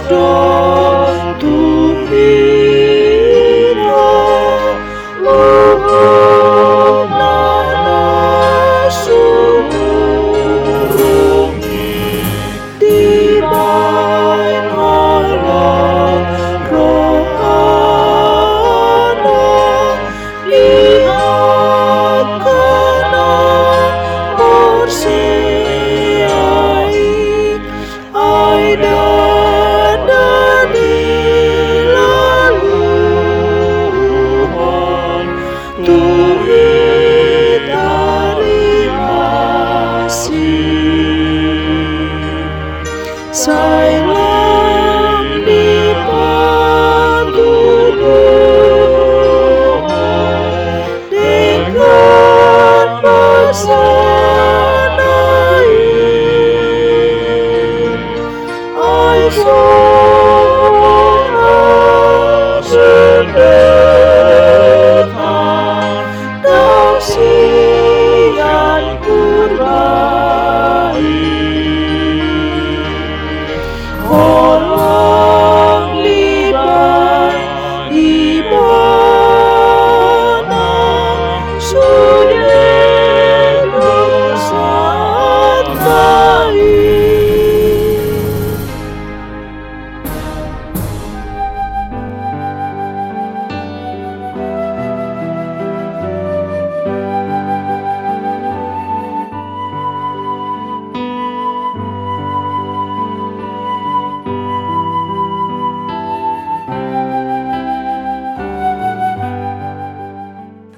restore. silence.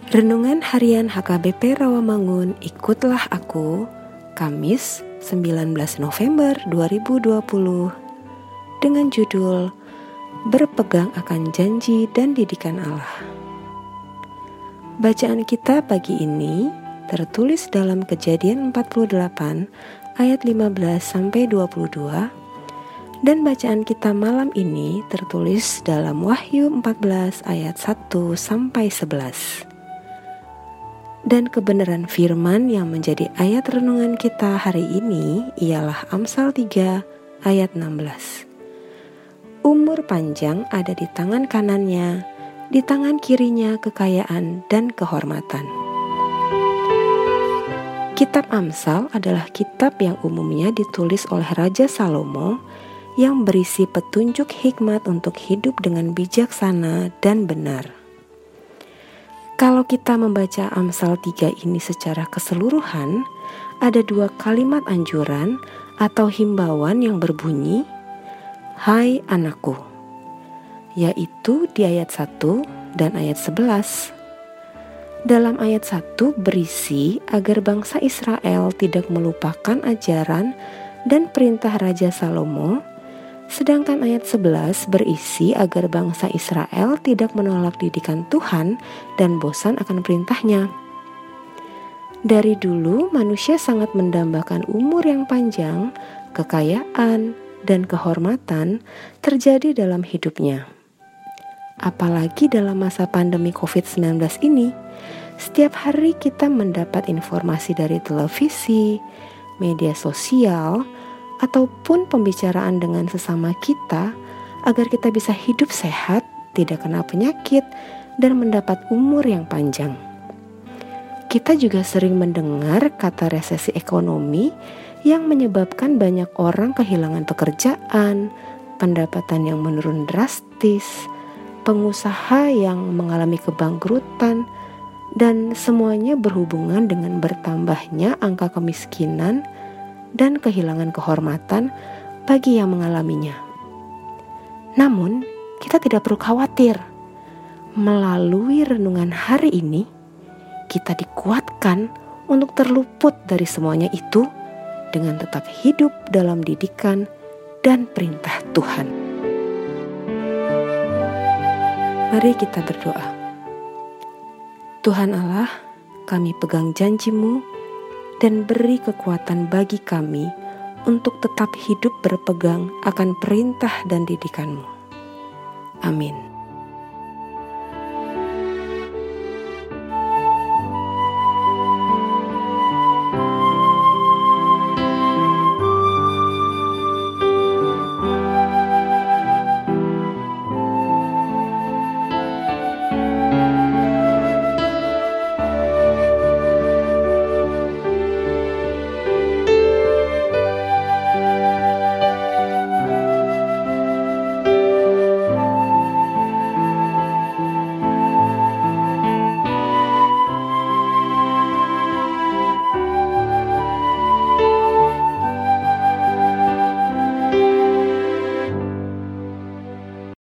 Renungan Harian HKBP Rawamangun Ikutlah Aku Kamis 19 November 2020 dengan judul Berpegang akan janji dan didikan Allah. Bacaan kita pagi ini tertulis dalam Kejadian 48 ayat 15 sampai 22 dan bacaan kita malam ini tertulis dalam Wahyu 14 ayat 1 sampai 11 dan kebenaran firman yang menjadi ayat renungan kita hari ini ialah Amsal 3 ayat 16. Umur panjang ada di tangan kanannya, di tangan kirinya kekayaan dan kehormatan. Kitab Amsal adalah kitab yang umumnya ditulis oleh Raja Salomo yang berisi petunjuk hikmat untuk hidup dengan bijaksana dan benar. Kalau kita membaca Amsal 3 ini secara keseluruhan, ada dua kalimat anjuran atau himbauan yang berbunyi, Hai anakku, yaitu di ayat 1 dan ayat 11. Dalam ayat 1 berisi agar bangsa Israel tidak melupakan ajaran dan perintah Raja Salomo Sedangkan ayat 11 berisi agar bangsa Israel tidak menolak didikan Tuhan dan bosan akan perintahnya. Dari dulu manusia sangat mendambakan umur yang panjang, kekayaan, dan kehormatan terjadi dalam hidupnya. Apalagi dalam masa pandemi COVID-19 ini, setiap hari kita mendapat informasi dari televisi, media sosial, ataupun pembicaraan dengan sesama kita agar kita bisa hidup sehat, tidak kena penyakit, dan mendapat umur yang panjang. Kita juga sering mendengar kata resesi ekonomi yang menyebabkan banyak orang kehilangan pekerjaan, pendapatan yang menurun drastis, pengusaha yang mengalami kebangkrutan, dan semuanya berhubungan dengan bertambahnya angka kemiskinan dan kehilangan kehormatan bagi yang mengalaminya. Namun, kita tidak perlu khawatir. Melalui renungan hari ini, kita dikuatkan untuk terluput dari semuanya itu dengan tetap hidup dalam didikan dan perintah Tuhan. Mari kita berdoa. Tuhan Allah, kami pegang janjimu dan beri kekuatan bagi kami untuk tetap hidup berpegang akan perintah dan didikanmu. Amin.